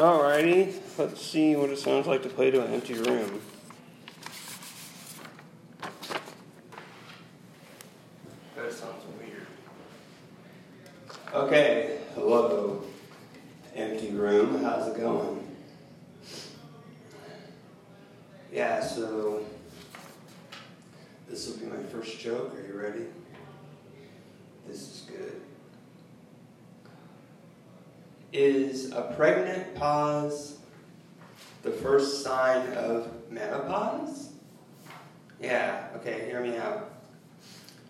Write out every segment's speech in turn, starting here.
Alrighty, let's see what it sounds like to play to an empty room. That sounds weird. Okay, hello, empty room. How's it going? Yeah, so this will be my first joke. Are you ready? This is good. Is a pregnant pause the first sign of menopause? Yeah, okay, hear me out.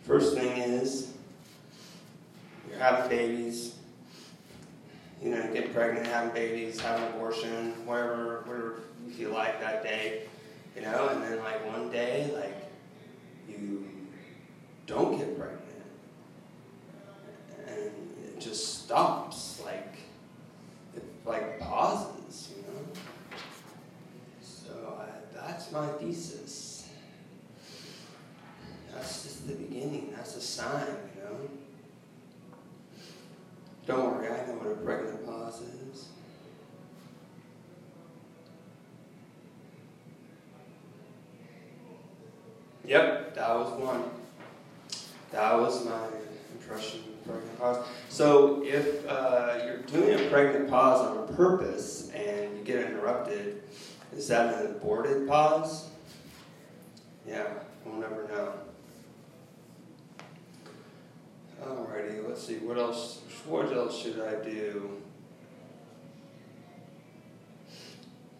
First thing is, you're having babies, you know, get pregnant, having babies, having an abortion, whatever, whatever you feel like that day, you know, and then like one day, like, you don't get pregnant. And it just stops, like, it like pauses, you know. So I, that's my thesis. That's just the beginning. That's a sign, you know. Don't worry, I know what a pregnant pause is. Yep, that was one. That was my impression of pregnant pause. So if uh, you're doing a pregnant pause on purpose and you get interrupted, is that an aborted pause? Yeah, we'll never know. Alrighty, let's see. What else? What else should I do?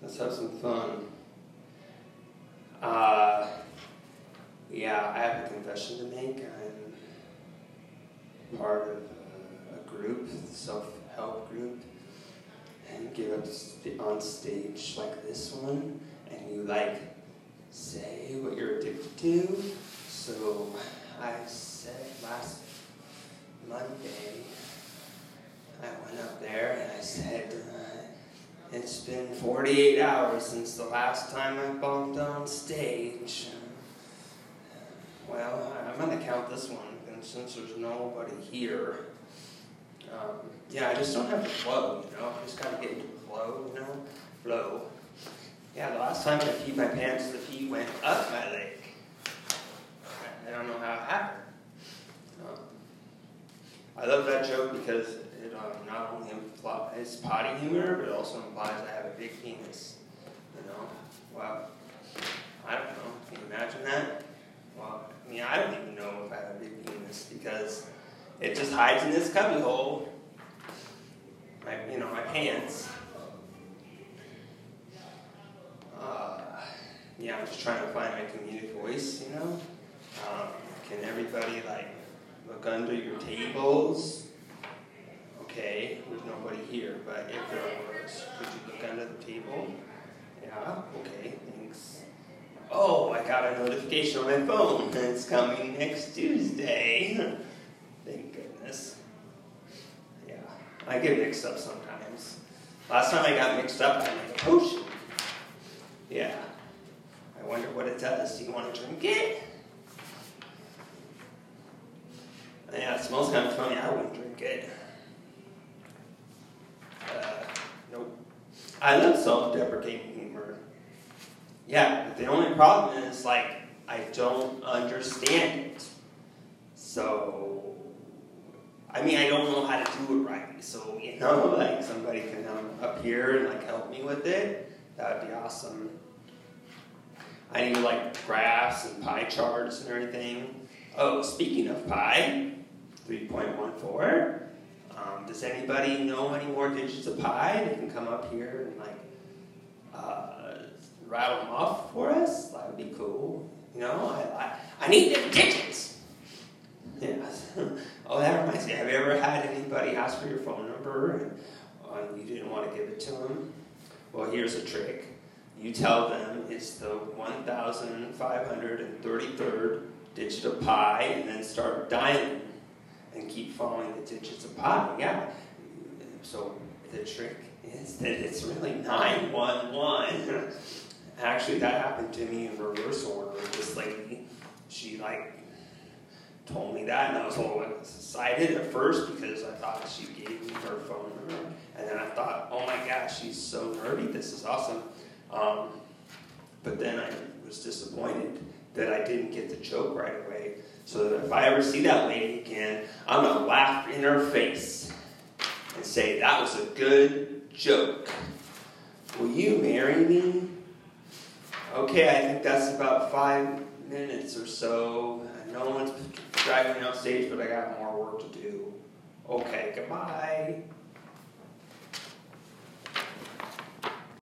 Let's have some fun. Uh, yeah, I have a confession to make. I'm part of a, a group, self-help group, and get up on stage like this one, and you like say what you're addicted to. So I said last Monday, I went up there and I said, uh, it's been 48 hours since the last time I bumped on stage. Well, I'm going to count this one, and since there's nobody here, um, yeah, I just don't have the flow, you know? I just got to get into the flow, you know? Flow. Yeah, the last time I peed my pants, the pee went up my leg. I don't know how I love that joke because it um, not only implies potty humor, but also implies I have a big penis. You know? Wow. I don't know. Can you imagine that? Well, I mean, I don't even know if I have a big penis because it just hides in this cubby hole. My, you know, my pants. Uh, yeah, I'm just trying to find my comedic voice, you know? Um, can everybody, like, look under your tables? Okay, there's nobody here, but if there was, could you look under the table? Yeah, okay, thanks. Oh, I got a notification on my phone. It's coming next Tuesday. Thank goodness. Yeah, I get mixed up sometimes. Last time I got mixed up, I made a potion. Yeah. I wonder what it does. Do you want to drink it? Yeah, it smells kind of funny. I wouldn't drink it. Uh, nope. I love self-deprecating humor. Yeah, but the only problem is, like, I don't understand it. So, I mean, I don't know how to do it right. So, you know, like, somebody can come up here and, like, help me with it. That would be awesome. I need, like, graphs and pie charts and everything. Oh, speaking of pi, 3.14. Um, does anybody know any more digits of pi? They can come up here and like uh, rattle them off for us. That would be cool. You know, I, I, I need the digits. Yeah. oh, that reminds me. Have you ever had anybody ask for your phone number and uh, you didn't want to give it to them? Well, here's a trick. You tell them it's the 1,533rd digit of pi and then start dialing keep following the digits of pi. Yeah. So the trick is that it's really 911. Actually, that happened to me in reverse order. This lady, she like told me that, and I was a little excited at first because I thought she gave me her phone number, and then I thought, oh my gosh, she's so nerdy. This is awesome. Um, but then I was disappointed that I didn't get the joke right away. So that if I ever see that lady again, I'm going to laugh in her face and say, That was a good joke. Will you marry me? Okay, I think that's about five minutes or so. No one's driving me on stage, but I got more work to do. Okay, goodbye.